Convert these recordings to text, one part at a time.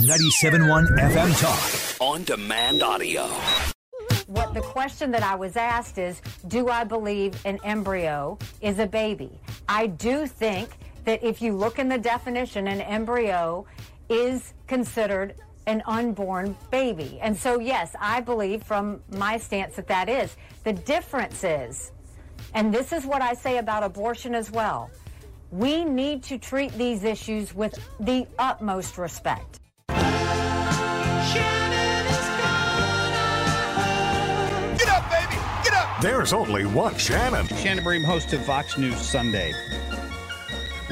97.1 FM Talk. On demand audio. What the question that I was asked is Do I believe an embryo is a baby? I do think that if you look in the definition, an embryo is considered an unborn baby. And so, yes, I believe from my stance that that is. The difference is, and this is what I say about abortion as well, we need to treat these issues with the utmost respect. Get up, baby! Get up! There's only one Shannon. Shannon Bream, host of Fox News Sunday.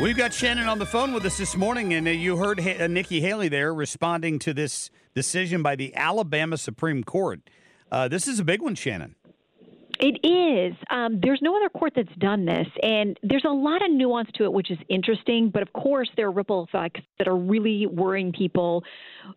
We've got Shannon on the phone with us this morning, and uh, you heard ha- uh, Nikki Haley there responding to this decision by the Alabama Supreme Court. Uh, this is a big one, Shannon. It is. Um, there's no other court that's done this, and there's a lot of nuance to it, which is interesting. But of course, there are ripple effects that are really worrying people,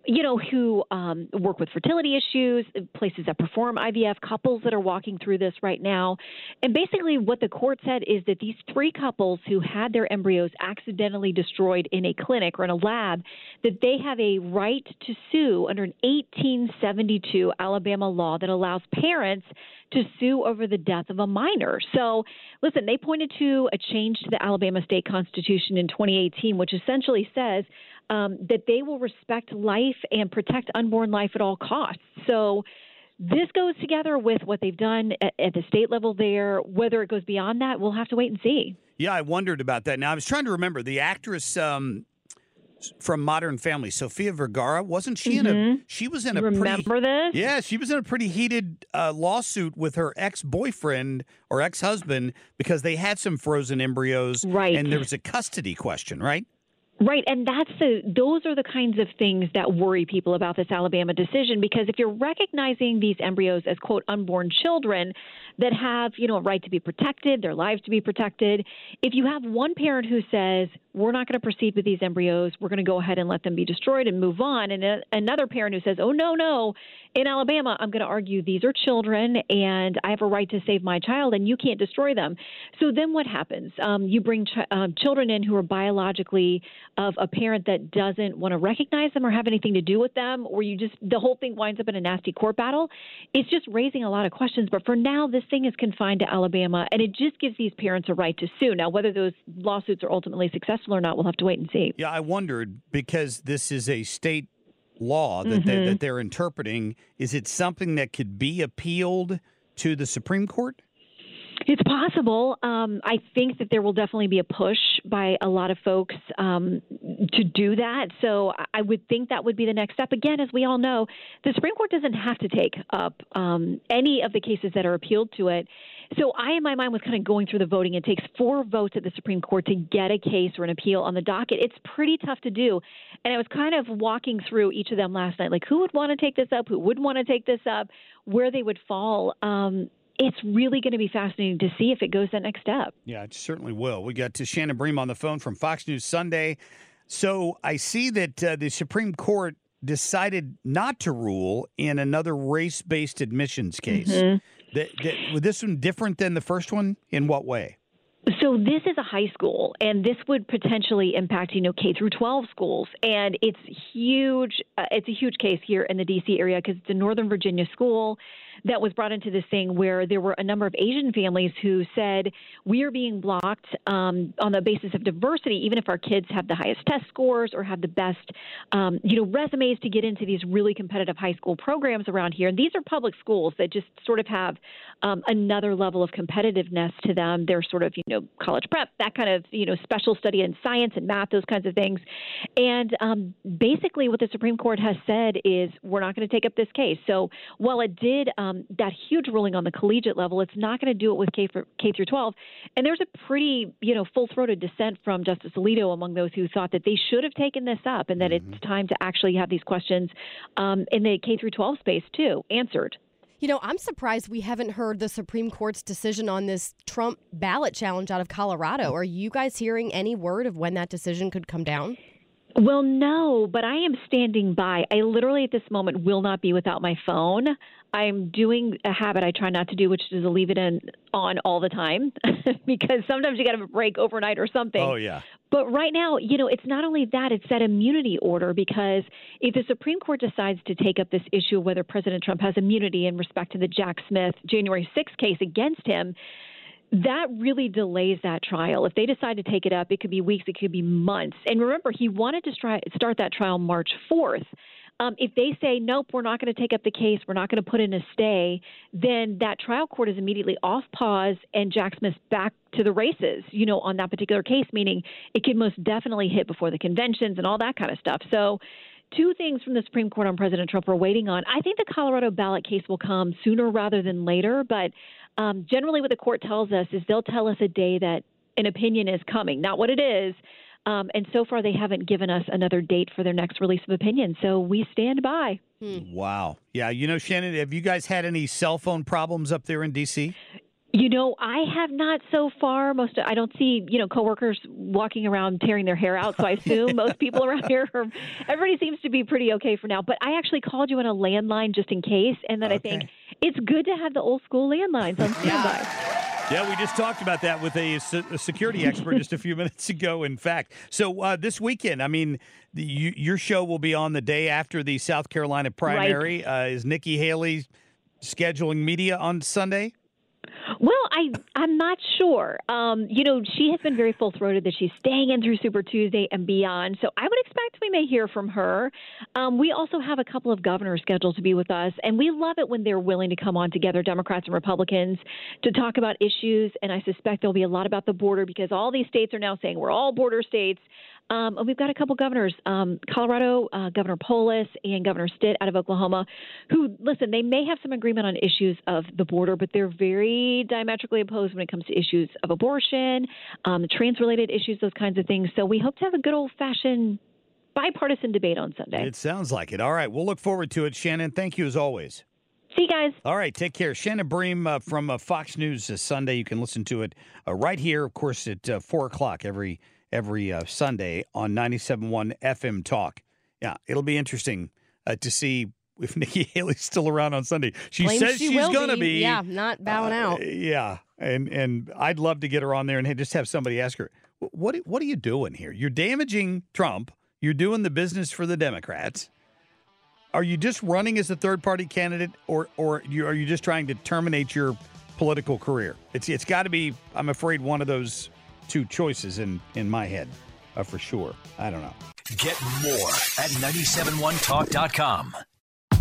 you know, who um, work with fertility issues, places that perform IVF, couples that are walking through this right now. And basically, what the court said is that these three couples who had their embryos accidentally destroyed in a clinic or in a lab, that they have a right to sue under an 1872 Alabama law that allows parents to sue over the death of a minor. So, listen, they pointed to a change to the Alabama state constitution in 2018, which essentially says um, that they will respect life and protect unborn life at all costs. So, this goes together with what they've done at, at the state level there. Whether it goes beyond that, we'll have to wait and see. Yeah, I wondered about that. Now, I was trying to remember the actress um, from Modern Family, Sofia Vergara, wasn't she in a? Mhm. She was in a Remember pretty, this? Yeah, she was in a pretty heated uh, lawsuit with her ex boyfriend or ex husband because they had some frozen embryos, Right. And there was a custody question, right? Right, and that's the those are the kinds of things that worry people about this Alabama decision because if you're recognizing these embryos as quote unborn children that have, you know, a right to be protected, their lives to be protected, if you have one parent who says, "We're not going to proceed with these embryos, we're going to go ahead and let them be destroyed and move on," and a, another parent who says, "Oh no, no, in Alabama, I'm going to argue these are children and I have a right to save my child and you can't destroy them." So then what happens? Um, you bring ch- um, children in who are biologically of a parent that doesn't want to recognize them or have anything to do with them, or you just the whole thing winds up in a nasty court battle. It's just raising a lot of questions. But for now, this thing is confined to Alabama, and it just gives these parents a right to sue. Now, whether those lawsuits are ultimately successful or not, we'll have to wait and see. Yeah, I wondered because this is a state law that they, Mhm. that they're interpreting. Is it something that could be appealed to the Supreme Court? It's possible. Um, I think that there will definitely be a push by a lot of folks um, to do that. So I- would think that would be the next step. Again, as we all know, the Supreme Court doesn't have to take up um, any of the cases that are appealed to it. So I, in my mind, was kind of going through the voting. It takes four votes at the Supreme Court to get a case or an appeal on the docket. It's pretty tough to do. And I was kind of walking through each of them last night, like who would want to take this up, who wouldn't want to take this up, where they would fall. Um, it's really going to be fascinating to see if it goes that next step. Yeah, it certainly will. We got to Shannon Bream on the phone from Fox News Sunday. So I see that uh, the Supreme Court decided not to rule in another race-based admissions case. Mhm. That, that, was this one different than the first one? In what way? So this is a high school, and this would potentially impact, you know, K through 12 schools, and it's huge. Uh, it's a huge case here in the D.C. area because it's a Northern Virginia school that was brought into this thing where there were a number of Asian families who said we are being blocked um, on the basis of diversity, even if our kids have the highest test scores or have the best, um, you know, resumes to get into these really competitive high school programs around here. And these are public schools that just sort of have um, another level of competitiveness to them. They're sort of, you know, college prep, that kind of, you know, special study in science and math, those kinds of things. And um, basically, what the Supreme Court has said is we're not going to take up this case. So while it did um, that huge ruling on the collegiate level, it's not going to do it with K, for, K through 12. And there's a pretty, you know, full-throated dissent from Justice Alito among those who thought that they should have taken this up and that mm-hmm. it's time to actually have these questions um, in the K through 12 space too answered. You know, I'm surprised we haven't heard the Supreme Court's decision on this Trump ballot challenge out of Colorado. Are you guys hearing any word of when that decision could come down? Well, no, but I am standing by. I literally at this moment will not be without my phone. I'm doing a habit I try not to do, which is to leave it in on all the time because sometimes you got to break overnight or something. Oh yeah. But right now, you know, it's not only that; it's that immunity order because if the Supreme Court decides to take up this issue of whether President Trump has immunity in respect to the Jack Smith January 6th case against him, that really delays that trial. If they decide to take it up, it could be weeks, it could be months. And remember, he wanted to start that trial March 4th. Um, if they say, nope, we're not going to take up the case, we're not going to put in a stay, then that trial court is immediately off pause and Jack Smith's back to the races, you know, on that particular case, meaning it could most definitely hit before the conventions and all that kind of stuff. So, two things from the Supreme Court on President Trump we're waiting on. I think the Colorado ballot case will come sooner rather than later, but um, generally, what the court tells us is they'll tell us a day that an opinion is coming, not what it is, um, and so far, they haven't given us another date for their next release of opinion. So we stand by. Hmm. Wow. Yeah. You know, Shannon, have you guys had any cell phone problems up there in D.C.? You know, I have not so far. Most I don't see, you know, coworkers walking around tearing their hair out. So I assume most people around here, are, everybody seems to be pretty okay for now. But I actually called you on a landline just in case, and then okay. I think it's good to have the old school landlines on standby. Yeah, we just talked about that with a, a security expert just a few minutes ago. In fact, so uh, this weekend, I mean, the, you, your show will be on the day after the South Carolina primary. Right. Uh, is Nikki Haley scheduling media on Sunday? Well, I I'm not sure. Um, you know, she has been very full throated that she's staying in through Super Tuesday and beyond. So I would expect we may hear from her. Um, we also have a couple of governors scheduled to be with us, and we love it when they're willing to come on together, Democrats and Republicans, to talk about issues. And I suspect there'll be a lot about the border because all these states are now saying we're all border states. Um, and we've got a couple governors, um, Colorado, uh, Governor Polis and Governor Stitt out of Oklahoma, who, listen, they may have some agreement on issues of the border, but they're very diametrically opposed when it comes to issues of abortion, um, trans related issues, those kinds of things. So we hope to have a good old fashioned bipartisan debate on Sunday. It sounds like it. All right. We'll look forward to it. Shannon, thank you as always. See you guys. All right, take care. Shannon Bream uh, from uh, Fox News uh, Sunday. You can listen to it uh, right here, of course, at uh, 4 o'clock every every uh, Sunday on 97.1 FM Talk. Yeah, it'll be interesting uh, to see if Nikki Haley's still around on Sunday. She Claims says she she's going to be. Yeah, not bowing uh, out. Yeah, and and I'd love to get her on there and just have somebody ask her, "What what are you doing here? You're damaging Trump. You're doing the business for the Democrats." Are you just running as a third party candidate, or or you, are you just trying to terminate your political career? It's it's got to be. I'm afraid one of those two choices in in my head uh, for sure. I don't know. Get more at 971talk.com.